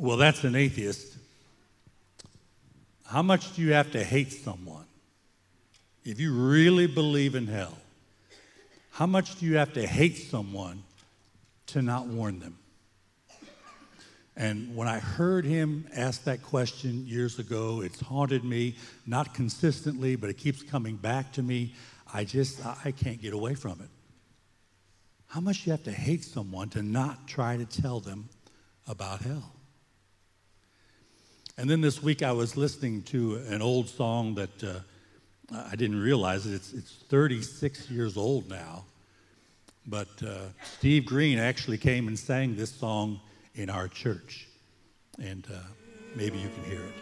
Well, that's an atheist. How much do you have to hate someone? If you really believe in hell, how much do you have to hate someone to not warn them? And when I heard him ask that question years ago, it's haunted me, not consistently, but it keeps coming back to me. I just, I can't get away from it. How much do you have to hate someone to not try to tell them about hell? And then this week I was listening to an old song that uh, I didn't realize it. It's, it's 36 years old now. But uh, Steve Green actually came and sang this song in our church. And uh, maybe you can hear it.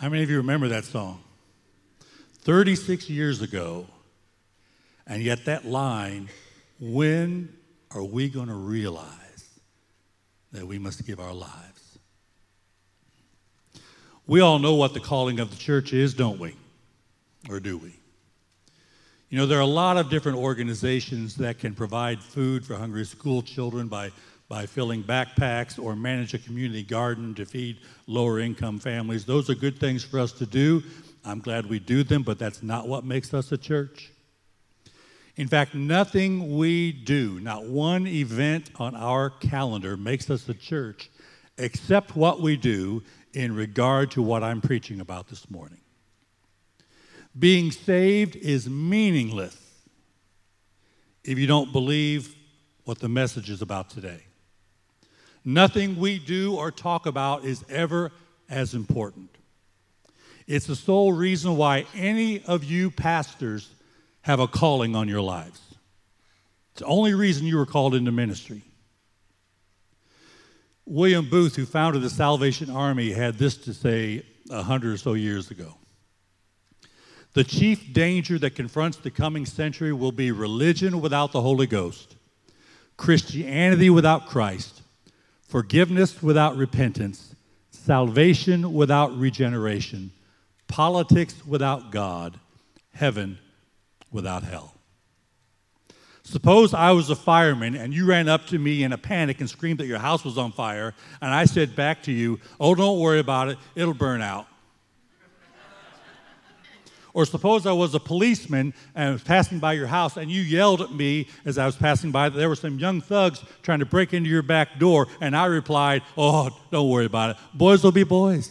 How many of you remember that song? 36 years ago, and yet that line, when are we going to realize that we must give our lives? We all know what the calling of the church is, don't we? Or do we? You know, there are a lot of different organizations that can provide food for hungry school children by by filling backpacks or manage a community garden to feed lower income families. Those are good things for us to do. I'm glad we do them, but that's not what makes us a church. In fact, nothing we do, not one event on our calendar, makes us a church except what we do in regard to what I'm preaching about this morning. Being saved is meaningless if you don't believe what the message is about today. Nothing we do or talk about is ever as important. It's the sole reason why any of you pastors have a calling on your lives. It's the only reason you were called into ministry. William Booth, who founded the Salvation Army, had this to say a hundred or so years ago. The chief danger that confronts the coming century will be religion without the Holy Ghost, Christianity without Christ, forgiveness without repentance, salvation without regeneration, politics without God, heaven without hell. Suppose I was a fireman and you ran up to me in a panic and screamed that your house was on fire, and I said back to you, Oh, don't worry about it, it'll burn out. Or suppose I was a policeman and I was passing by your house and you yelled at me as I was passing by that there were some young thugs trying to break into your back door, and I replied, Oh, don't worry about it. Boys will be boys.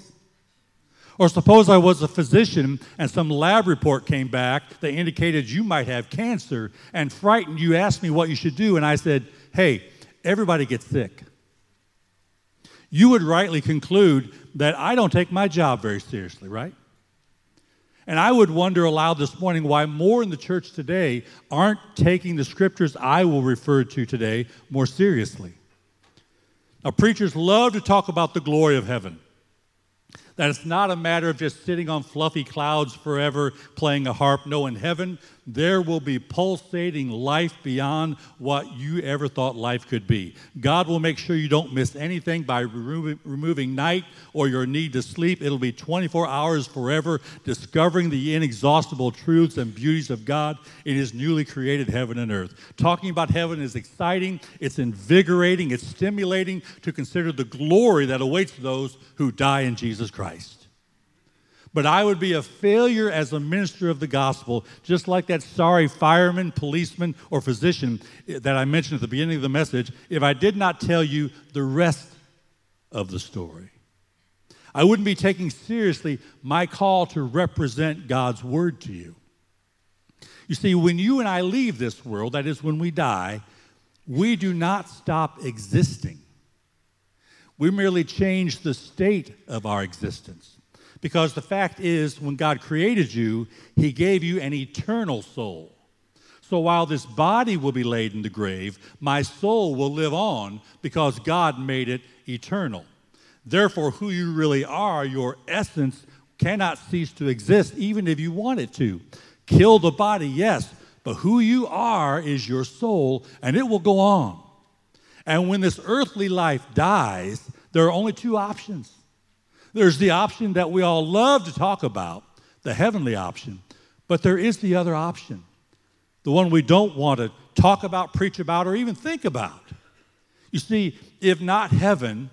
Or suppose I was a physician and some lab report came back that indicated you might have cancer, and frightened, you asked me what you should do, and I said, Hey, everybody gets sick. You would rightly conclude that I don't take my job very seriously, right? And I would wonder aloud this morning why more in the church today aren't taking the scriptures I will refer to today more seriously. Now, preachers love to talk about the glory of heaven. That it's not a matter of just sitting on fluffy clouds forever playing a harp. No, in heaven, there will be pulsating life beyond what you ever thought life could be. God will make sure you don't miss anything by removing, removing night or your need to sleep. It'll be 24 hours forever, discovering the inexhaustible truths and beauties of God in His newly created heaven and earth. Talking about heaven is exciting, it's invigorating, it's stimulating to consider the glory that awaits those who die in Jesus Christ. But I would be a failure as a minister of the gospel, just like that sorry fireman, policeman, or physician that I mentioned at the beginning of the message, if I did not tell you the rest of the story. I wouldn't be taking seriously my call to represent God's word to you. You see, when you and I leave this world, that is, when we die, we do not stop existing. We merely change the state of our existence. Because the fact is, when God created you, He gave you an eternal soul. So while this body will be laid in the grave, my soul will live on because God made it eternal. Therefore, who you really are, your essence, cannot cease to exist, even if you want it to. Kill the body, yes, but who you are is your soul, and it will go on. And when this earthly life dies, there are only two options there's the option that we all love to talk about, the heavenly option, but there is the other option, the one we don't want to talk about, preach about, or even think about. You see, if not heaven,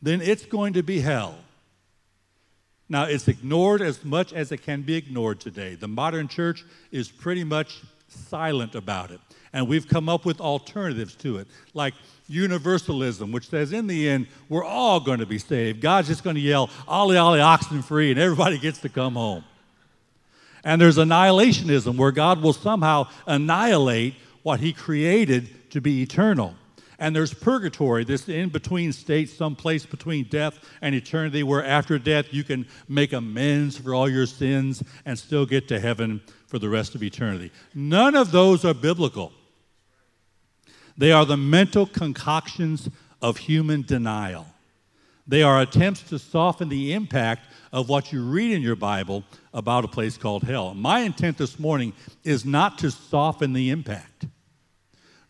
then it's going to be hell. Now, it's ignored as much as it can be ignored today. The modern church is pretty much silent about it. And we've come up with alternatives to it, like universalism, which says in the end, we're all going to be saved. God's just going to yell, Ollie, Ollie, oxen free, and everybody gets to come home. And there's annihilationism, where God will somehow annihilate what He created to be eternal. And there's purgatory, this in between state, some place between death and eternity, where after death you can make amends for all your sins and still get to heaven for the rest of eternity. None of those are biblical. They are the mental concoctions of human denial. They are attempts to soften the impact of what you read in your Bible about a place called hell. My intent this morning is not to soften the impact.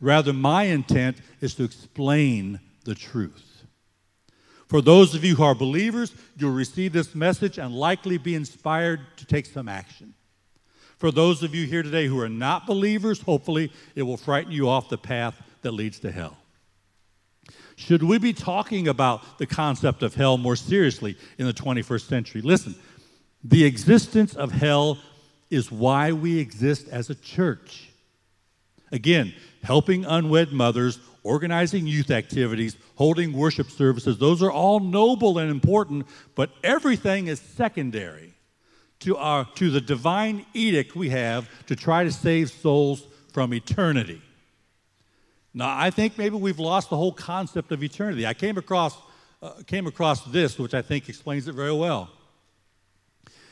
Rather, my intent is to explain the truth. For those of you who are believers, you'll receive this message and likely be inspired to take some action. For those of you here today who are not believers, hopefully it will frighten you off the path that leads to hell. Should we be talking about the concept of hell more seriously in the 21st century? Listen, the existence of hell is why we exist as a church. Again, helping unwed mothers, organizing youth activities, holding worship services, those are all noble and important, but everything is secondary to, our, to the divine edict we have to try to save souls from eternity. Now, I think maybe we've lost the whole concept of eternity. I came across, uh, came across this, which I think explains it very well.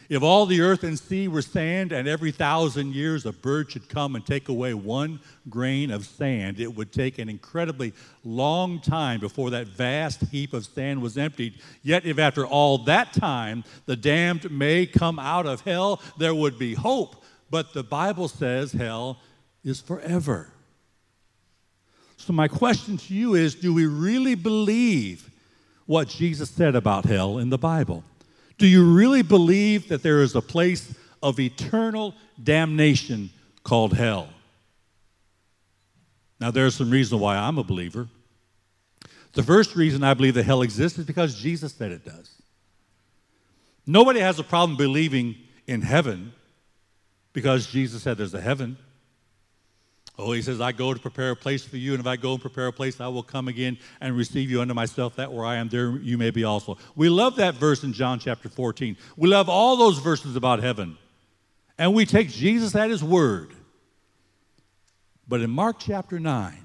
If all the earth and sea were sand, and every thousand years a bird should come and take away one grain of sand, it would take an incredibly long time before that vast heap of sand was emptied. Yet, if after all that time the damned may come out of hell, there would be hope. But the Bible says hell is forever. So, my question to you is do we really believe what Jesus said about hell in the Bible? Do you really believe that there is a place of eternal damnation called hell? Now, there's some reason why I'm a believer. The first reason I believe that hell exists is because Jesus said it does. Nobody has a problem believing in heaven because Jesus said there's a heaven. Oh, he says, I go to prepare a place for you, and if I go and prepare a place, I will come again and receive you unto myself, that where I am, there you may be also. We love that verse in John chapter 14. We love all those verses about heaven. And we take Jesus at his word. But in Mark chapter 9,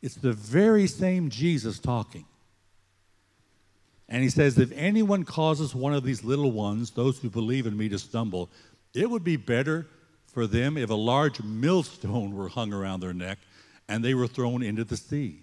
it's the very same Jesus talking. And he says, If anyone causes one of these little ones, those who believe in me, to stumble, it would be better for them if a large millstone were hung around their neck and they were thrown into the sea.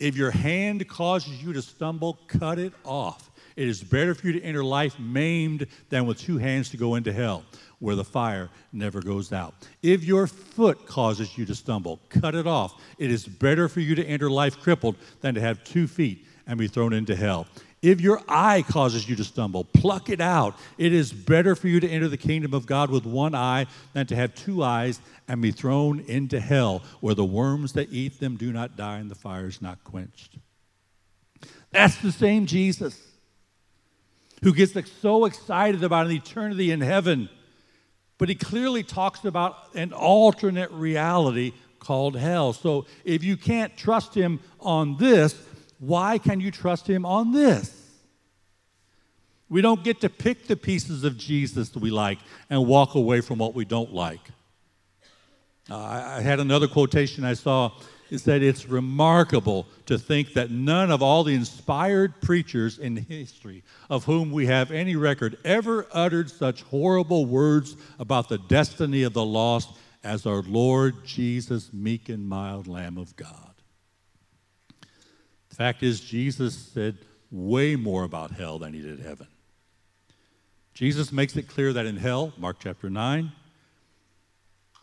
If your hand causes you to stumble, cut it off. It is better for you to enter life maimed than with two hands to go into hell, where the fire never goes out. If your foot causes you to stumble, cut it off. It is better for you to enter life crippled than to have two feet and be thrown into hell. If your eye causes you to stumble, pluck it out. It is better for you to enter the kingdom of God with one eye than to have two eyes and be thrown into hell, where the worms that eat them do not die and the fire is not quenched. That's the same Jesus who gets so excited about an eternity in heaven, but he clearly talks about an alternate reality called hell. So if you can't trust him on this, why can you trust him on this? We don't get to pick the pieces of Jesus that we like and walk away from what we don't like. Uh, I, I had another quotation I saw. It said, It's remarkable to think that none of all the inspired preachers in history of whom we have any record ever uttered such horrible words about the destiny of the lost as our Lord Jesus, meek and mild Lamb of God. Fact is, Jesus said way more about hell than he did heaven. Jesus makes it clear that in hell, Mark chapter 9,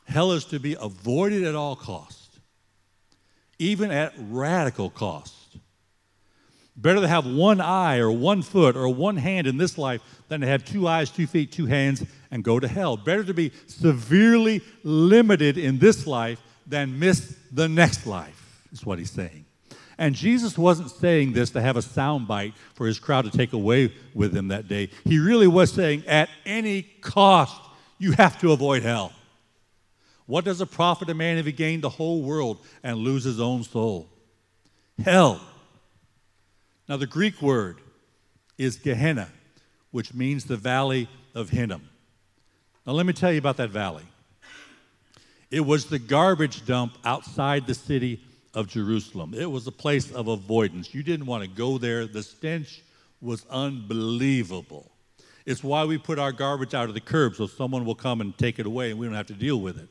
hell is to be avoided at all cost, even at radical cost. Better to have one eye or one foot or one hand in this life than to have two eyes, two feet, two hands and go to hell. Better to be severely limited in this life than miss the next life, is what he's saying. And Jesus wasn't saying this to have a soundbite for his crowd to take away with him that day. He really was saying, at any cost, you have to avoid hell. What does a profit a man if he gained the whole world and lose his own soul? Hell. Now, the Greek word is Gehenna, which means the valley of Hinnom. Now, let me tell you about that valley. It was the garbage dump outside the city of Jerusalem. It was a place of avoidance. You didn't want to go there. The stench was unbelievable. It's why we put our garbage out of the curb so someone will come and take it away and we don't have to deal with it.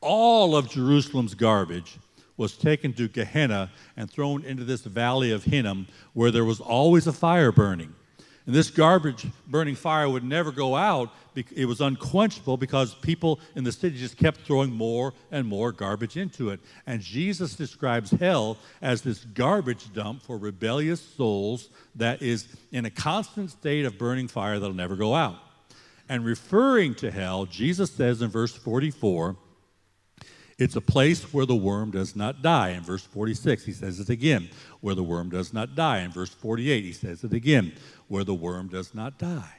All of Jerusalem's garbage was taken to Gehenna and thrown into this valley of Hinnom where there was always a fire burning. And this garbage burning fire would never go out. It was unquenchable because people in the city just kept throwing more and more garbage into it. And Jesus describes hell as this garbage dump for rebellious souls that is in a constant state of burning fire that'll never go out. And referring to hell, Jesus says in verse 44, it's a place where the worm does not die. In verse 46, he says it again, where the worm does not die. In verse 48, he says it again, where the worm does not die.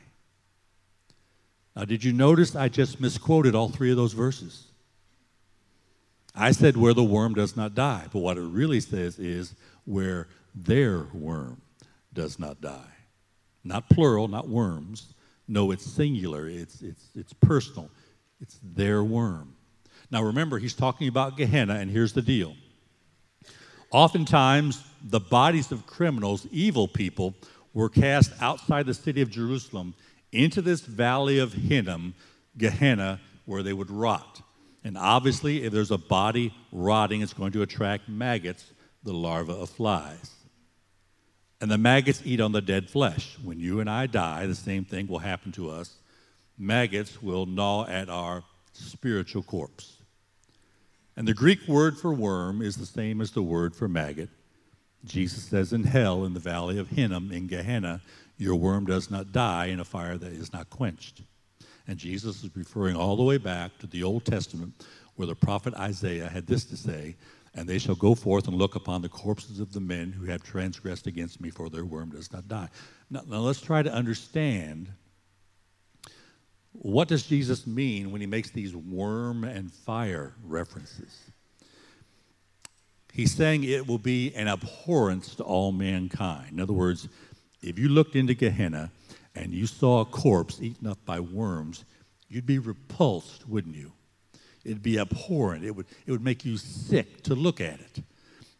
Now, did you notice I just misquoted all three of those verses? I said where the worm does not die, but what it really says is where their worm does not die. Not plural, not worms. No, it's singular, it's, it's, it's personal. It's their worm. Now remember, he's talking about Gehenna, and here's the deal. Oftentimes, the bodies of criminals, evil people, were cast outside the city of Jerusalem into this valley of Hinnom, Gehenna, where they would rot. And obviously, if there's a body rotting, it's going to attract maggots, the larvae of flies. And the maggots eat on the dead flesh. When you and I die, the same thing will happen to us. Maggots will gnaw at our spiritual corpse. And the Greek word for worm is the same as the word for maggot. Jesus says, In hell, in the valley of Hinnom, in Gehenna, your worm does not die in a fire that is not quenched. And Jesus is referring all the way back to the Old Testament, where the prophet Isaiah had this to say And they shall go forth and look upon the corpses of the men who have transgressed against me, for their worm does not die. Now, now let's try to understand what does Jesus mean when he makes these worm and fire references? He's saying it will be an abhorrence to all mankind. In other words, if you looked into Gehenna and you saw a corpse eaten up by worms, you'd be repulsed, wouldn't you? It'd be abhorrent. It would, it would make you sick to look at it.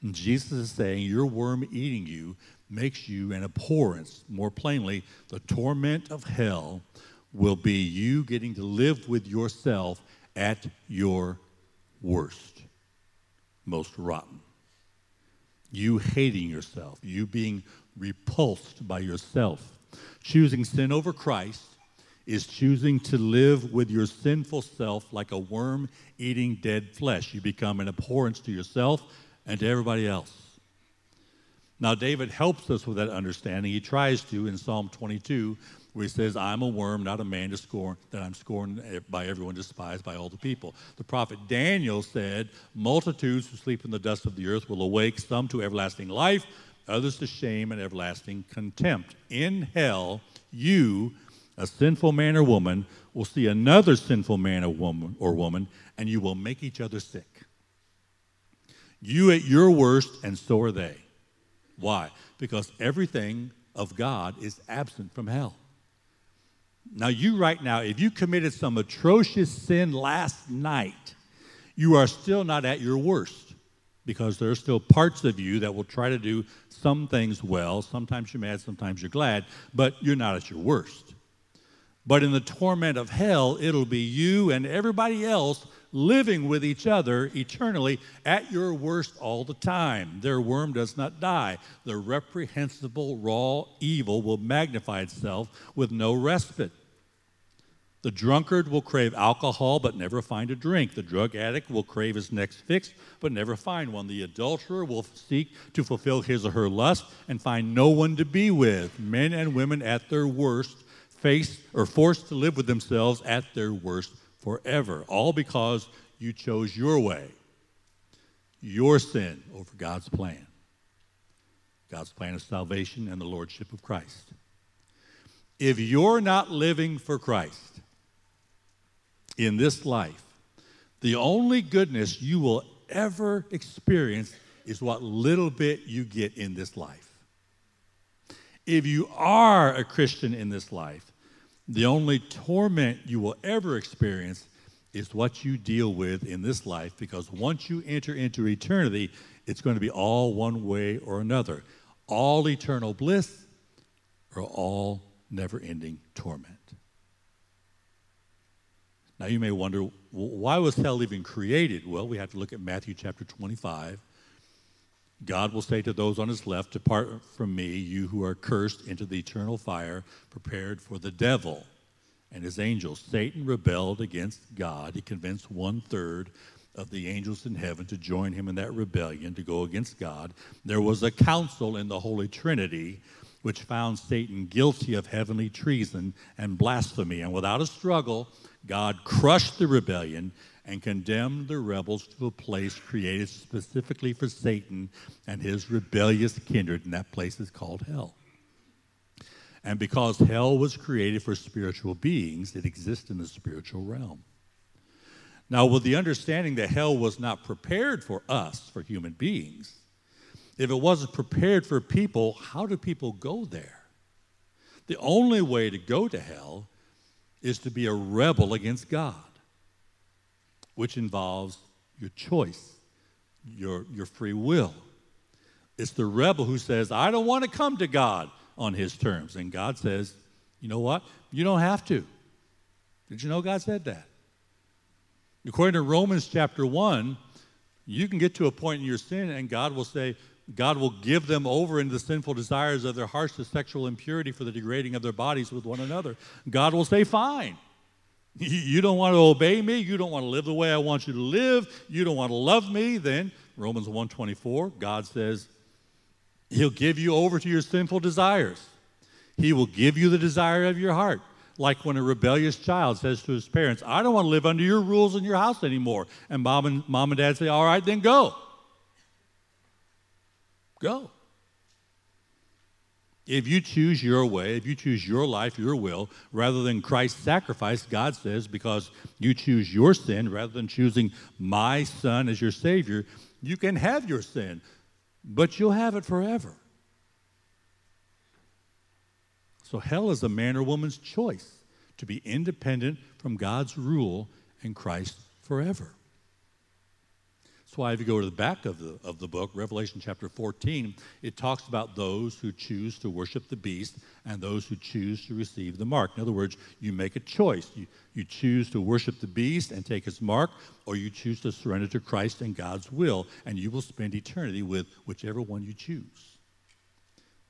And Jesus is saying your worm eating you makes you an abhorrence. More plainly, the torment of hell will be you getting to live with yourself at your worst, most rotten. You hating yourself, you being repulsed by yourself. Choosing sin over Christ is choosing to live with your sinful self like a worm eating dead flesh. You become an abhorrence to yourself and to everybody else. Now, David helps us with that understanding. He tries to in Psalm 22, where he says, I'm a worm, not a man to scorn, that I'm scorned by everyone, despised by all the people. The prophet Daniel said, Multitudes who sleep in the dust of the earth will awake, some to everlasting life, others to shame and everlasting contempt. In hell, you, a sinful man or woman, will see another sinful man or woman, or woman and you will make each other sick. You at your worst, and so are they. Why? Because everything of God is absent from hell. Now, you right now, if you committed some atrocious sin last night, you are still not at your worst because there are still parts of you that will try to do some things well. Sometimes you're mad, sometimes you're glad, but you're not at your worst. But in the torment of hell, it'll be you and everybody else living with each other eternally at your worst all the time. Their worm does not die. The reprehensible, raw evil will magnify itself with no respite. The drunkard will crave alcohol but never find a drink. The drug addict will crave his next fix but never find one. The adulterer will seek to fulfill his or her lust and find no one to be with. Men and women at their worst face or forced to live with themselves at their worst forever, all because you chose your way, your sin over God's plan. God's plan of salvation and the lordship of Christ. If you're not living for Christ in this life, the only goodness you will ever experience is what little bit you get in this life. If you are a Christian in this life, the only torment you will ever experience is what you deal with in this life because once you enter into eternity, it's going to be all one way or another all eternal bliss or all never ending torment. Now, you may wonder why was hell even created? Well, we have to look at Matthew chapter 25 God will say to those on his left, Depart from me, you who are cursed, into the eternal fire prepared for the devil and his angels. Satan rebelled against God. He convinced one third of the angels in heaven to join him in that rebellion, to go against God. There was a council in the Holy Trinity which found Satan guilty of heavenly treason and blasphemy. And without a struggle, God crushed the rebellion and condemned the rebels to a place created specifically for Satan and his rebellious kindred, and that place is called hell. And because hell was created for spiritual beings, it exists in the spiritual realm. Now, with the understanding that hell was not prepared for us, for human beings, if it wasn't prepared for people, how do people go there? The only way to go to hell is to be a rebel against God which involves your choice, your, your free will. It's the rebel who says, I don't want to come to God on his terms. And God says, You know what? You don't have to. Did you know God said that? According to Romans chapter 1, you can get to a point in your sin and God will say, God will give them over into the sinful desires of their hearts to sexual impurity for the degrading of their bodies with one another. God will say, Fine. You don't want to obey me. You don't want to live the way I want you to live. You don't want to love me. Then Romans 1:24, God says, He'll give you over to your sinful desires. He will give you the desire of your heart. Like when a rebellious child says to his parents, I don't want to live under your rules in your house anymore. And mom and, mom and dad say, All right, then go. Go. If you choose your way, if you choose your life, your will, rather than Christ's sacrifice, God says, because you choose your sin rather than choosing my son as your Savior, you can have your sin, but you'll have it forever. So hell is a man or woman's choice to be independent from God's rule and Christ forever. That's why if you go to the back of the, of the book, Revelation chapter 14, it talks about those who choose to worship the beast and those who choose to receive the mark. In other words, you make a choice. You, you choose to worship the beast and take his mark, or you choose to surrender to Christ and God's will, and you will spend eternity with whichever one you choose.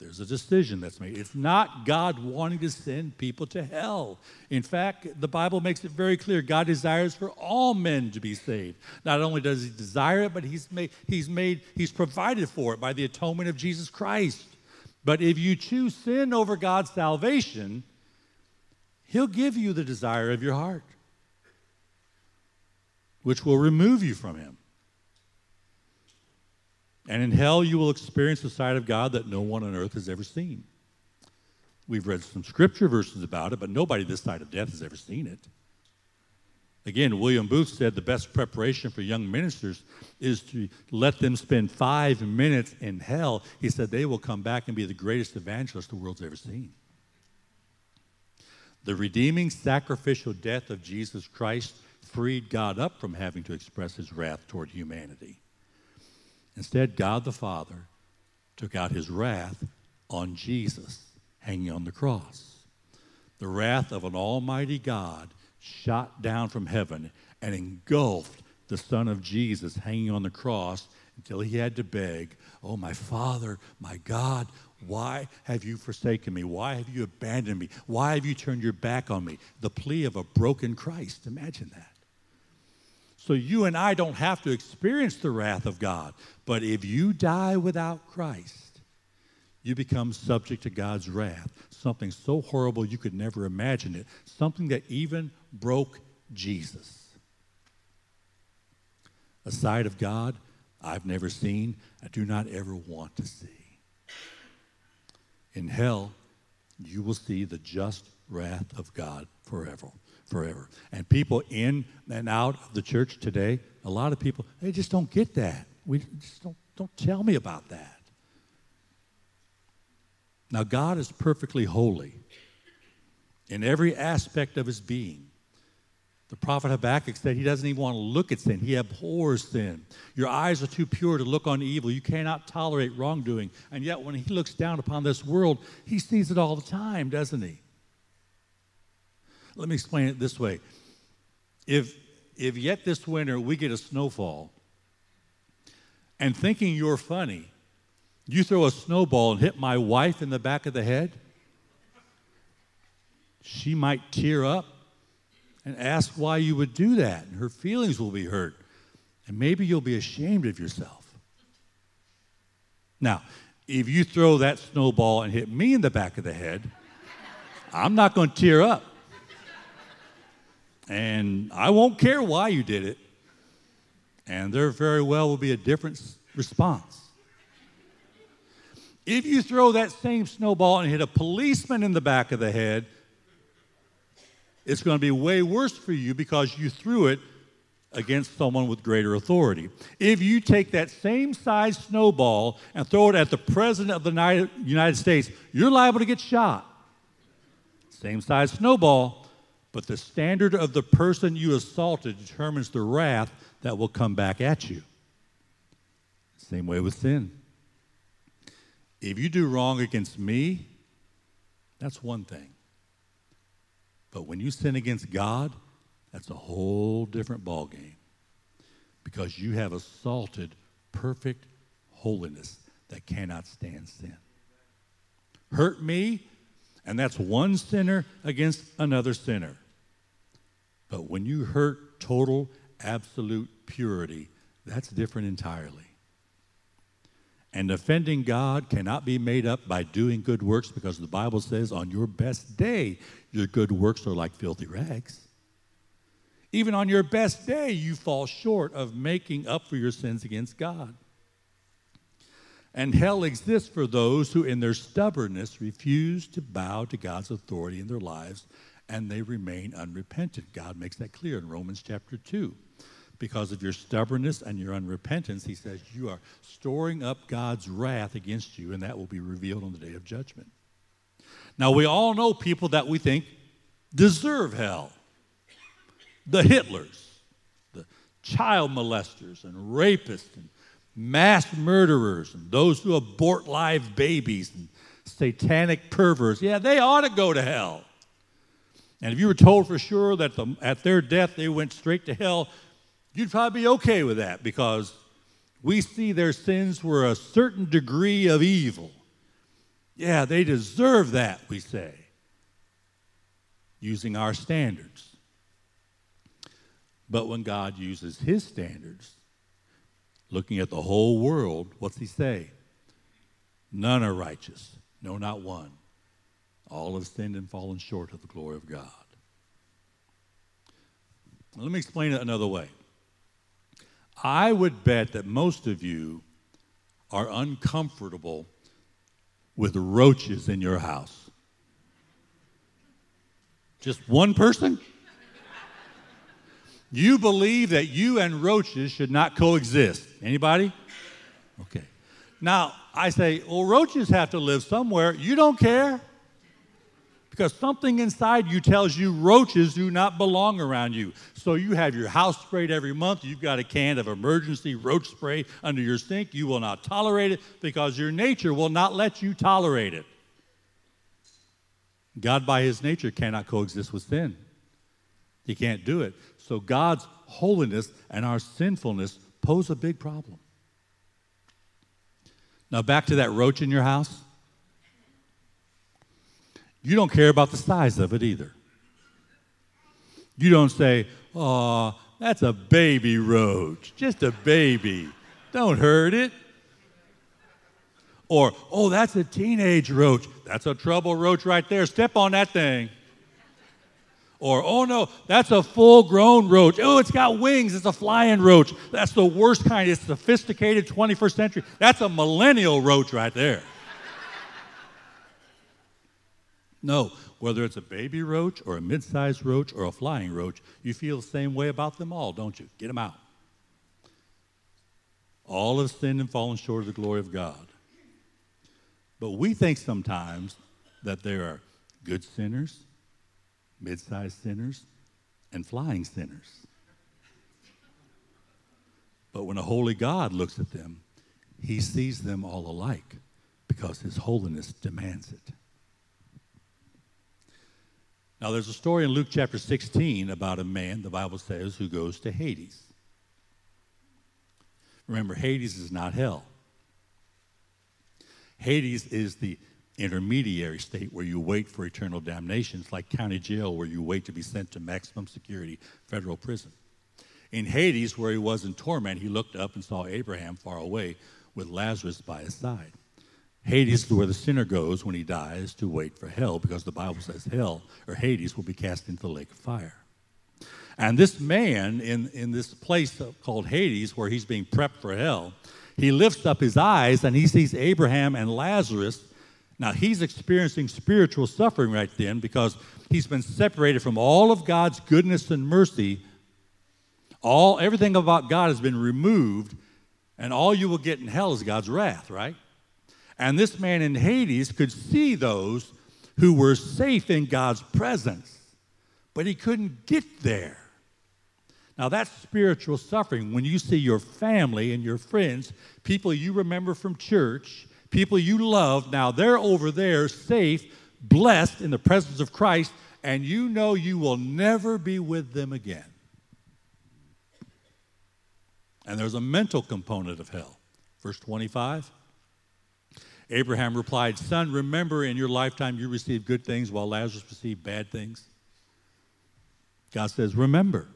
There's a decision that's made. It's not God wanting to send people to hell. In fact, the Bible makes it very clear God desires for all men to be saved. Not only does he desire it, but he's made, he's made, he's provided for it by the atonement of Jesus Christ. But if you choose sin over God's salvation, he'll give you the desire of your heart, which will remove you from him. And in hell, you will experience the side of God that no one on earth has ever seen. We've read some scripture verses about it, but nobody this side of death has ever seen it. Again, William Booth said the best preparation for young ministers is to let them spend five minutes in hell. He said they will come back and be the greatest evangelist the world's ever seen. The redeeming sacrificial death of Jesus Christ freed God up from having to express his wrath toward humanity. Instead, God the Father took out his wrath on Jesus hanging on the cross. The wrath of an almighty God shot down from heaven and engulfed the Son of Jesus hanging on the cross until he had to beg, Oh, my Father, my God, why have you forsaken me? Why have you abandoned me? Why have you turned your back on me? The plea of a broken Christ. Imagine that. So you and I don't have to experience the wrath of God. But if you die without Christ, you become subject to God's wrath. Something so horrible you could never imagine it. Something that even broke Jesus. A side of God I've never seen, I do not ever want to see. In hell, you will see the just wrath of God forever forever. And people in and out of the church today, a lot of people, they just don't get that. We just don't, don't tell me about that. Now, God is perfectly holy in every aspect of his being. The prophet Habakkuk said he doesn't even want to look at sin. He abhors sin. Your eyes are too pure to look on evil. You cannot tolerate wrongdoing. And yet, when he looks down upon this world, he sees it all the time, doesn't he? Let me explain it this way. If, if yet this winter we get a snowfall, and thinking you're funny, you throw a snowball and hit my wife in the back of the head, she might tear up and ask why you would do that, and her feelings will be hurt. And maybe you'll be ashamed of yourself. Now, if you throw that snowball and hit me in the back of the head, I'm not going to tear up. And I won't care why you did it. And there very well will be a different response. If you throw that same snowball and hit a policeman in the back of the head, it's going to be way worse for you because you threw it against someone with greater authority. If you take that same size snowball and throw it at the President of the United States, you're liable to get shot. Same size snowball, but the standard of the person you assaulted determines the wrath that will come back at you. Same way with sin. If you do wrong against me, that's one thing. But when you sin against God, that's a whole different ballgame because you have assaulted perfect holiness that cannot stand sin. Hurt me, and that's one sinner against another sinner. But when you hurt total, absolute purity, that's different entirely. And offending God cannot be made up by doing good works because the Bible says on your best day, your good works are like filthy rags. Even on your best day, you fall short of making up for your sins against God. And hell exists for those who, in their stubbornness, refuse to bow to God's authority in their lives and they remain unrepentant. God makes that clear in Romans chapter 2. Because of your stubbornness and your unrepentance, he says you are storing up God's wrath against you, and that will be revealed on the day of judgment. Now, we all know people that we think deserve hell the Hitlers, the child molesters and rapists and mass murderers and those who abort live babies and satanic perverts, yeah, they ought to go to hell. And if you were told for sure that the, at their death they went straight to hell, you'd probably be okay with that because we see their sins were a certain degree of evil. Yeah, they deserve that, we say, using our standards. But when God uses his standards, looking at the whole world, what's he say? None are righteous, no, not one. All have sinned and fallen short of the glory of God. Let me explain it another way. I would bet that most of you are uncomfortable with roaches in your house. Just one person? You believe that you and roaches should not coexist. Anybody? Okay. Now, I say, well, roaches have to live somewhere. You don't care. Because something inside you tells you roaches do not belong around you. So you have your house sprayed every month. You've got a can of emergency roach spray under your sink. You will not tolerate it because your nature will not let you tolerate it. God, by his nature, cannot coexist with sin. He can't do it. So God's holiness and our sinfulness pose a big problem. Now, back to that roach in your house. You don't care about the size of it either. You don't say, oh, that's a baby roach, just a baby. Don't hurt it. Or, oh, that's a teenage roach. That's a trouble roach right there. Step on that thing. Or, oh no, that's a full grown roach. Oh, it's got wings. It's a flying roach. That's the worst kind. It's sophisticated 21st century. That's a millennial roach right there. No, whether it's a baby roach or a mid sized roach or a flying roach, you feel the same way about them all, don't you? Get them out. All have sinned and fallen short of the glory of God. But we think sometimes that there are good sinners, mid sized sinners, and flying sinners. But when a holy God looks at them, he sees them all alike because his holiness demands it. Now, there's a story in Luke chapter 16 about a man, the Bible says, who goes to Hades. Remember, Hades is not hell. Hades is the intermediary state where you wait for eternal damnation. It's like county jail where you wait to be sent to maximum security federal prison. In Hades, where he was in torment, he looked up and saw Abraham far away with Lazarus by his side. Hades is where the sinner goes when he dies to wait for hell because the Bible says hell or Hades will be cast into the lake of fire. And this man in, in this place called Hades, where he's being prepped for hell, he lifts up his eyes and he sees Abraham and Lazarus. Now he's experiencing spiritual suffering right then because he's been separated from all of God's goodness and mercy. All everything about God has been removed, and all you will get in hell is God's wrath, right? And this man in Hades could see those who were safe in God's presence, but he couldn't get there. Now, that's spiritual suffering. When you see your family and your friends, people you remember from church, people you love, now they're over there safe, blessed in the presence of Christ, and you know you will never be with them again. And there's a mental component of hell. Verse 25. Abraham replied, Son, remember in your lifetime you received good things while Lazarus received bad things. God says, Remember.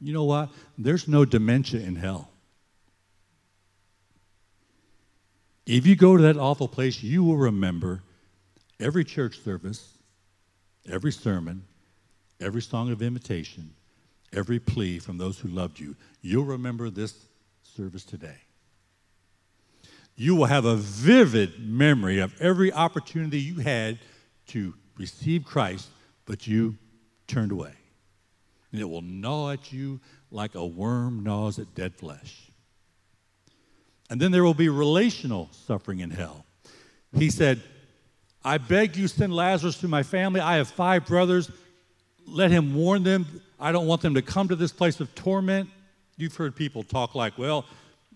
You know what? There's no dementia in hell. If you go to that awful place, you will remember every church service, every sermon, every song of invitation, every plea from those who loved you. You'll remember this service today you will have a vivid memory of every opportunity you had to receive Christ, but you turned away. And it will gnaw at you like a worm gnaws at dead flesh. And then there will be relational suffering in hell. He said, I beg you, send Lazarus to my family. I have five brothers. Let him warn them I don't want them to come to this place of torment. You've heard people talk like, well,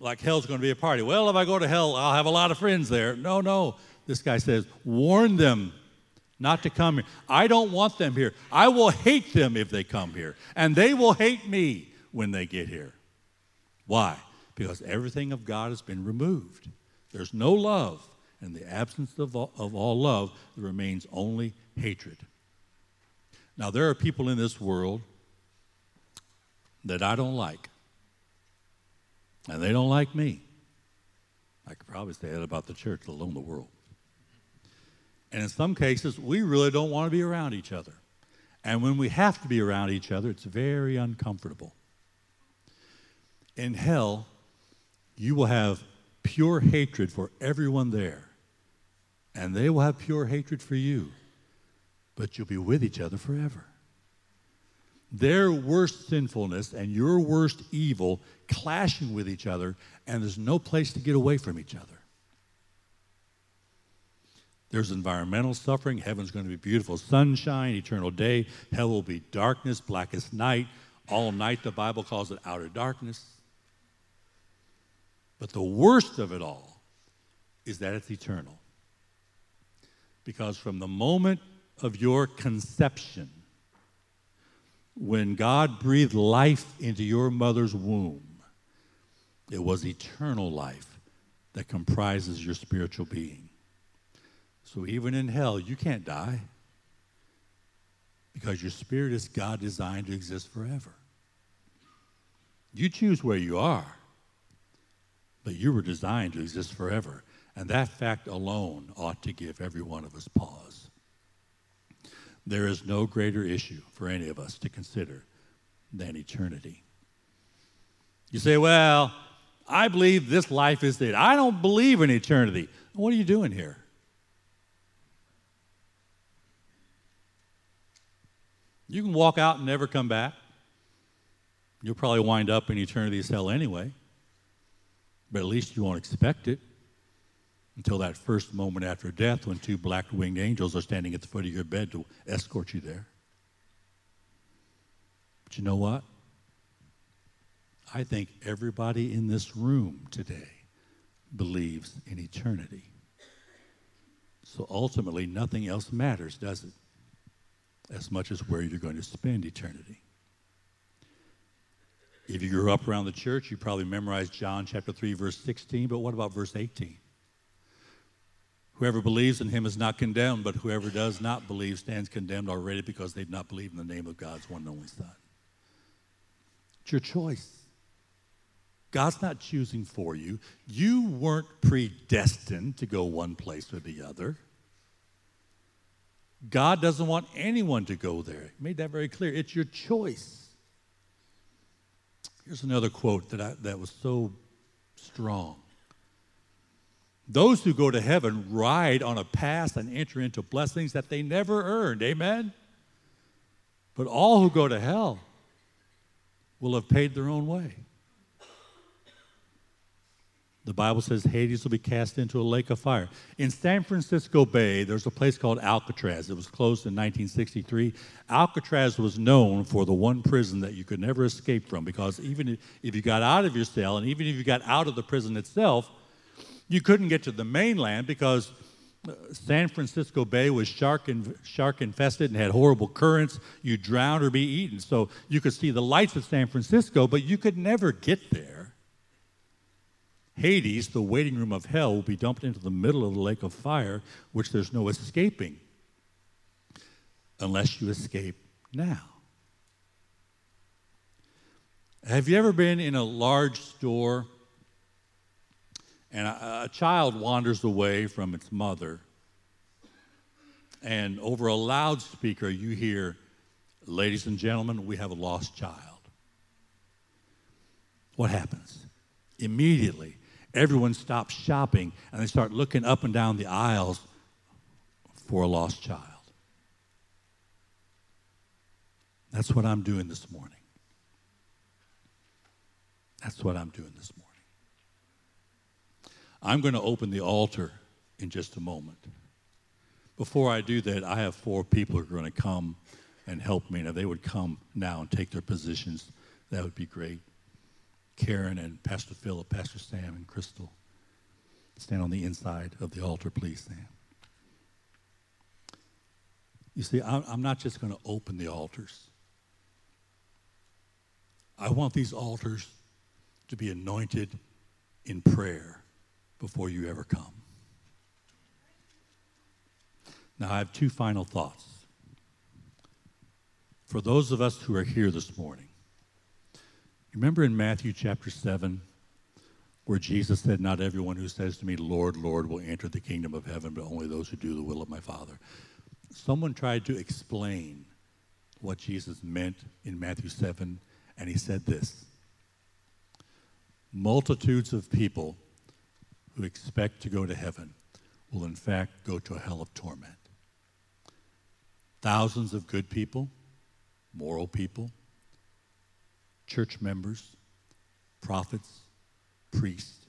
like hell's going to be a party. Well, if I go to hell, I'll have a lot of friends there. No, no. This guy says, warn them not to come here. I don't want them here. I will hate them if they come here, and they will hate me when they get here. Why? Because everything of God has been removed. There's no love. In the absence of all, of all love, there remains only hatred. Now, there are people in this world that I don't like, and they don't like me. I could probably say that about the church, let alone the world. And in some cases, we really don't want to be around each other. And when we have to be around each other, it's very uncomfortable. In hell, you will have pure hatred for everyone there, and they will have pure hatred for you, but you'll be with each other forever. Their worst sinfulness and your worst evil clashing with each other, and there's no place to get away from each other. There's environmental suffering. Heaven's going to be beautiful sunshine, eternal day. Hell will be darkness, blackest night. All night, the Bible calls it outer darkness. But the worst of it all is that it's eternal. Because from the moment of your conception, when God breathed life into your mother's womb, it was eternal life that comprises your spiritual being. So even in hell, you can't die because your spirit is God designed to exist forever. You choose where you are, but you were designed to exist forever. And that fact alone ought to give every one of us pause. There is no greater issue for any of us to consider than eternity. You say, well, I believe this life is it. I don't believe in eternity. What are you doing here? You can walk out and never come back. You'll probably wind up in eternity's hell anyway, but at least you won't expect it until that first moment after death when two black winged angels are standing at the foot of your bed to escort you there. But you know what? I think everybody in this room today believes in eternity. So ultimately, nothing else matters, does it? as much as where you're going to spend eternity. If you grew up around the church, you probably memorized John chapter 3, verse 16, but what about verse 18? Whoever believes in him is not condemned, but whoever does not believe stands condemned already because they've not believed in the name of God's one and only Son. It's your choice. God's not choosing for you. You weren't predestined to go one place or the other. God doesn't want anyone to go there. He made that very clear. It's your choice. Here's another quote that, I, that was so strong. Those who go to heaven ride on a path and enter into blessings that they never earned. Amen? But all who go to hell will have paid their own way. The Bible says Hades will be cast into a lake of fire. In San Francisco Bay, there's a place called Alcatraz. It was closed in 1963. Alcatraz was known for the one prison that you could never escape from because even if you got out of your cell and even if you got out of the prison itself, you couldn't get to the mainland because uh, San Francisco Bay was shark, in, shark infested and had horrible currents. You'd drown or be eaten. So you could see the lights of San Francisco, but you could never get there. Hades, the waiting room of hell, will be dumped into the middle of the lake of fire, which there's no escaping unless you escape now. Have you ever been in a large store and a, a, child wanders away from its mother, and over a loudspeaker you hear, Ladies and gentlemen, we have a lost child. What happens? Immediately, everyone stops shopping and they start looking up and down the aisles for a lost child. That's what I'm doing this morning. That's what I'm doing this morning. I'm going to open the altar in just a moment. Before I do that, I have four people who are going to come and help me. And if they would come now and take their positions, that would be great. Karen and Pastor Philip, Pastor Sam, and Crystal. Stand on the inside of the altar, please, Sam. You see, I'm not just going to open the altars. I want these altars to be anointed in prayer before you ever come. Now, I have two final thoughts. For those of us who are here this morning, remember in Matthew chapter 7, where Jesus said, Not everyone who says to me, Lord, Lord, will enter the kingdom of heaven, but only those who do the will of my Father. Someone tried to explain what Jesus meant in Matthew 7, and he said this Multitudes of people who expect to go to heaven will, in fact, go to a hell of torment. Thousands of good people, moral people, church members, prophets, priests,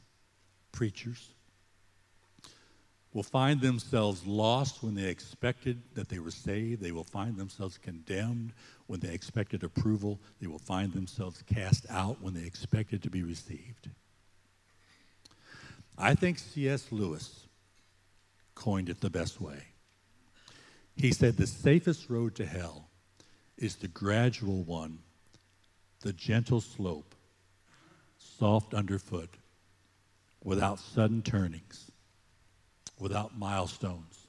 preachers, will find themselves lost when they expected that they were saved. They will find themselves condemned when they expected approval. They will find themselves cast out when they expected to be received. I think C.S. Lewis coined it the best way. He said the safest road to hell is the gradual one, the gentle slope, soft underfoot, without sudden turnings, without milestones,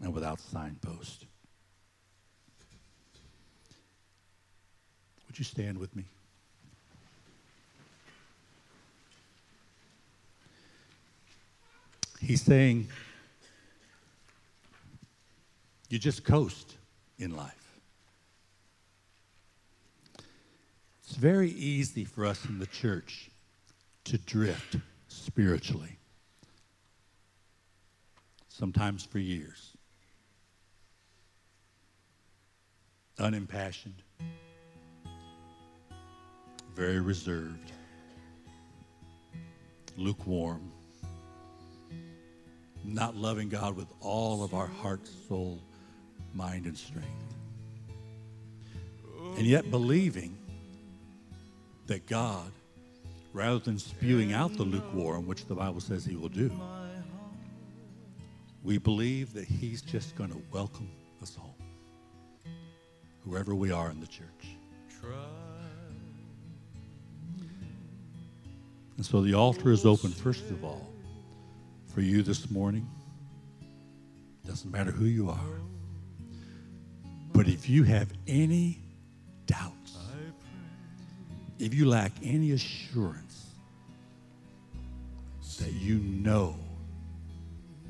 and without signposts. Would you stand with me? He's saying, you just coast in life. It's very easy for us in the church to drift spiritually, sometimes for years. Unimpassioned, very reserved, lukewarm, not loving God with all of our heart, soul, mind, and strength. And yet believing that God, rather than spewing out the lukewarm, which the Bible says he will do, we believe that he's just going to welcome us home, whoever we are in the church. And so the altar is open, first of all, for you this morning. Doesn't matter who you are. But if you have any doubts, if you lack any assurance that you know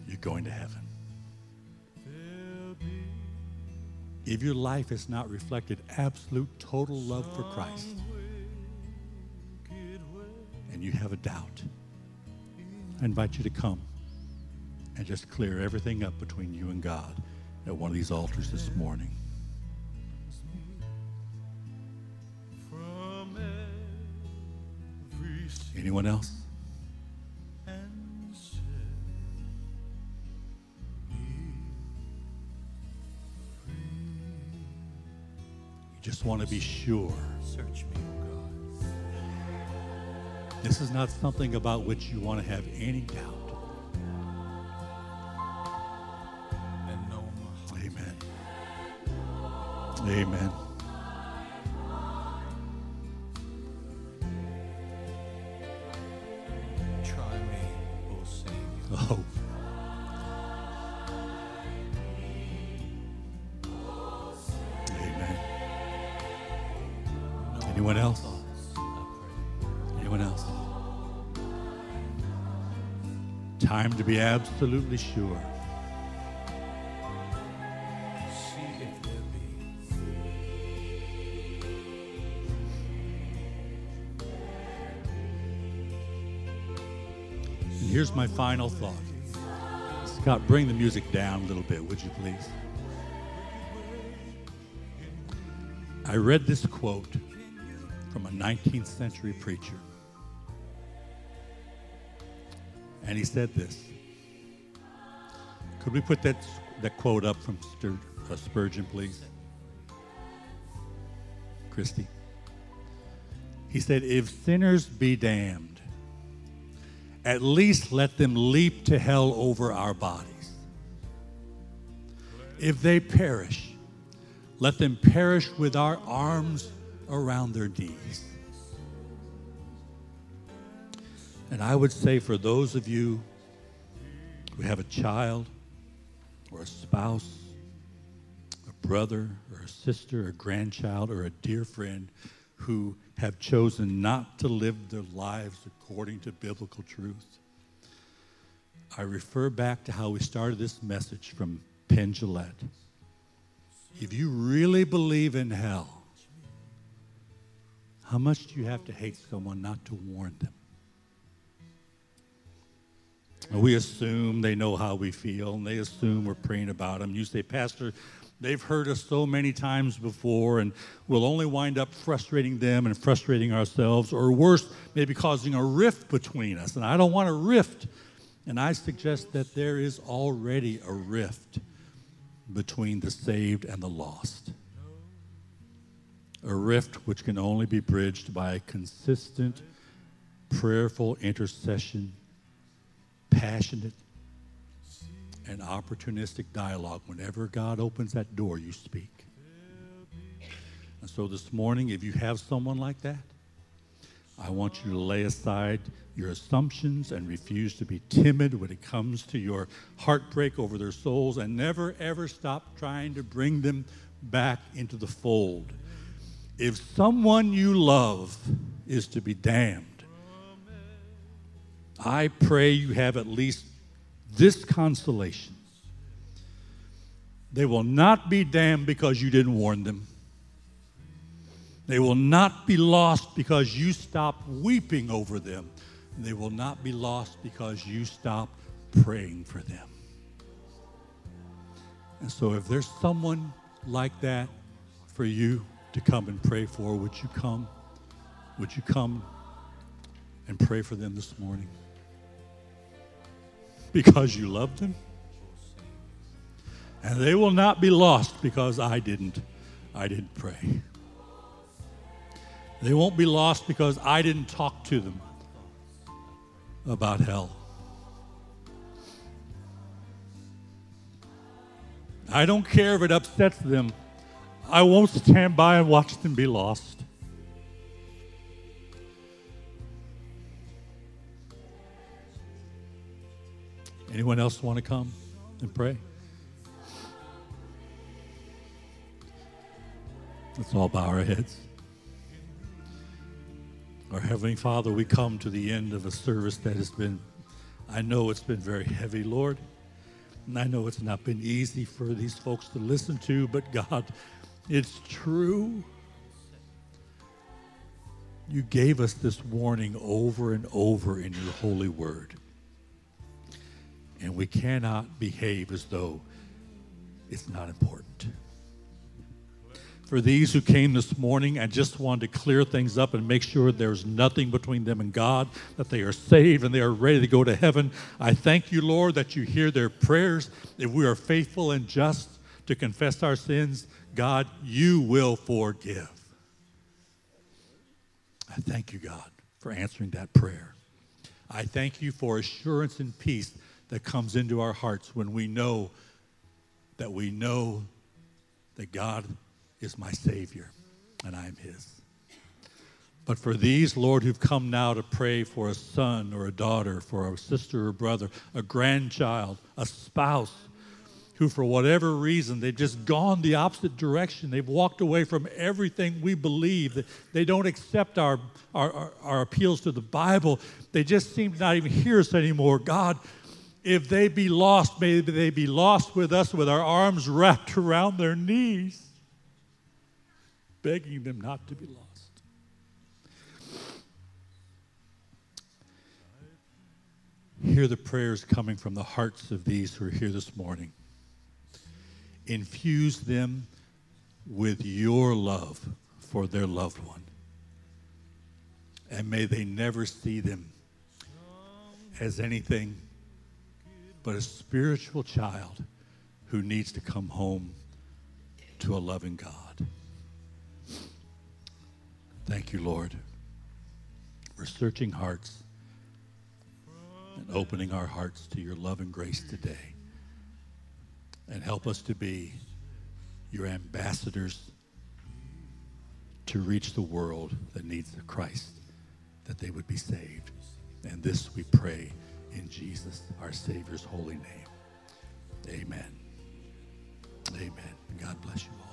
you're going to heaven, if your life has not reflected absolute total love for Christ, and you have a doubt, I invite you to come and just clear everything up between you and God at one of these altars this morning. Anyone else? You just want to be sure. Search me, God. This is not something about which you want to have any doubt. Amen. Oh. Amen. Anyone else? Anyone else? Time to be absolutely sure. Here's my final thought. Scott, bring the music down a little bit, would you please? I read this quote from a 19th century preacher. And he said this could we put that, that quote up from uh, Spurgeon, please? Christy. He said, If sinners be damned, at least let them leap to hell over our bodies. If they perish, let them perish with our arms around their knees. And I would say for those of you who have a child or a spouse, a brother or a sister, a grandchild, or a dear friend who have chosen not to live their lives according to biblical truth, I refer back to how we started this message from Penn Jillette. If you really believe in hell, how much do you have to hate someone not to warn them? We assume they know how we feel, and they assume we're praying about them. You say, Pastor, they've heard us so many times before, and we'll only wind up frustrating them and frustrating ourselves, or worse, maybe causing a rift between us. And I don't want a rift. And I suggest that there is already a rift between the saved and the lost. A rift which can only be bridged by a consistent, prayerful intercession passionate and opportunistic dialogue. Whenever God opens that door, you speak. And so this morning, if you have someone like that, I want you to lay aside your assumptions and refuse to be timid when it comes to your heartbreak over their souls and never, ever stop trying to bring them back into the fold. If someone you love is to be damned, I pray you have at least this consolation. They will not be damned because you didn't warn them. They will not be lost because you stopped weeping over them. They will not be lost because you stopped praying for them. And so, if there's someone like that for you to come and pray for, would you come? Would you come and pray for them this morning? Because you loved them. And they will not be lost because I didn't I didn't pray. They won't be lost because I didn't talk to them about hell. I don't care if it upsets them. I won't stand by and watch them be lost. Anyone else want to come and pray? Let's all bow our heads. Our Heavenly Father, we come to the end of a service that has been, I know it's been very heavy, Lord. And I know it's not been easy for these folks to listen to, but God, it's true. You gave us this warning over and over in your holy word. And we cannot behave as though it's not important. For these who came this morning and just wanted to clear things up and make sure there's nothing between them and God, that they are saved and they are ready to go to heaven, I thank you, Lord, that you hear their prayers. If we are faithful and just to confess our sins, God, you will forgive. I thank you, God, for answering that prayer. I thank you for assurance and peace that comes into our hearts when we know that we know that God is my Savior and I am His. But for these, Lord, who've come now to pray for a son or a daughter, for a sister or brother, a grandchild, a spouse, who for whatever reason they've just gone the opposite direction. They've walked away from everything we believe. They don't accept our, our, our, appeals to the Bible. They just seem to not even hear us anymore. God, if they be lost, may they be lost with us with our arms wrapped around their knees, begging them not to be lost. Hear the prayers coming from the hearts of these who are here this morning. Infuse them with your love for their loved one. And may they never see them as anything but a spiritual child who needs to come home to a loving God. Thank you, Lord, for searching hearts and opening our hearts to your love and grace today. And help us to be your ambassadors to reach the world that needs the Christ, that they would be saved. And this we pray in Jesus, our Savior's holy name. Amen. Amen. God bless you.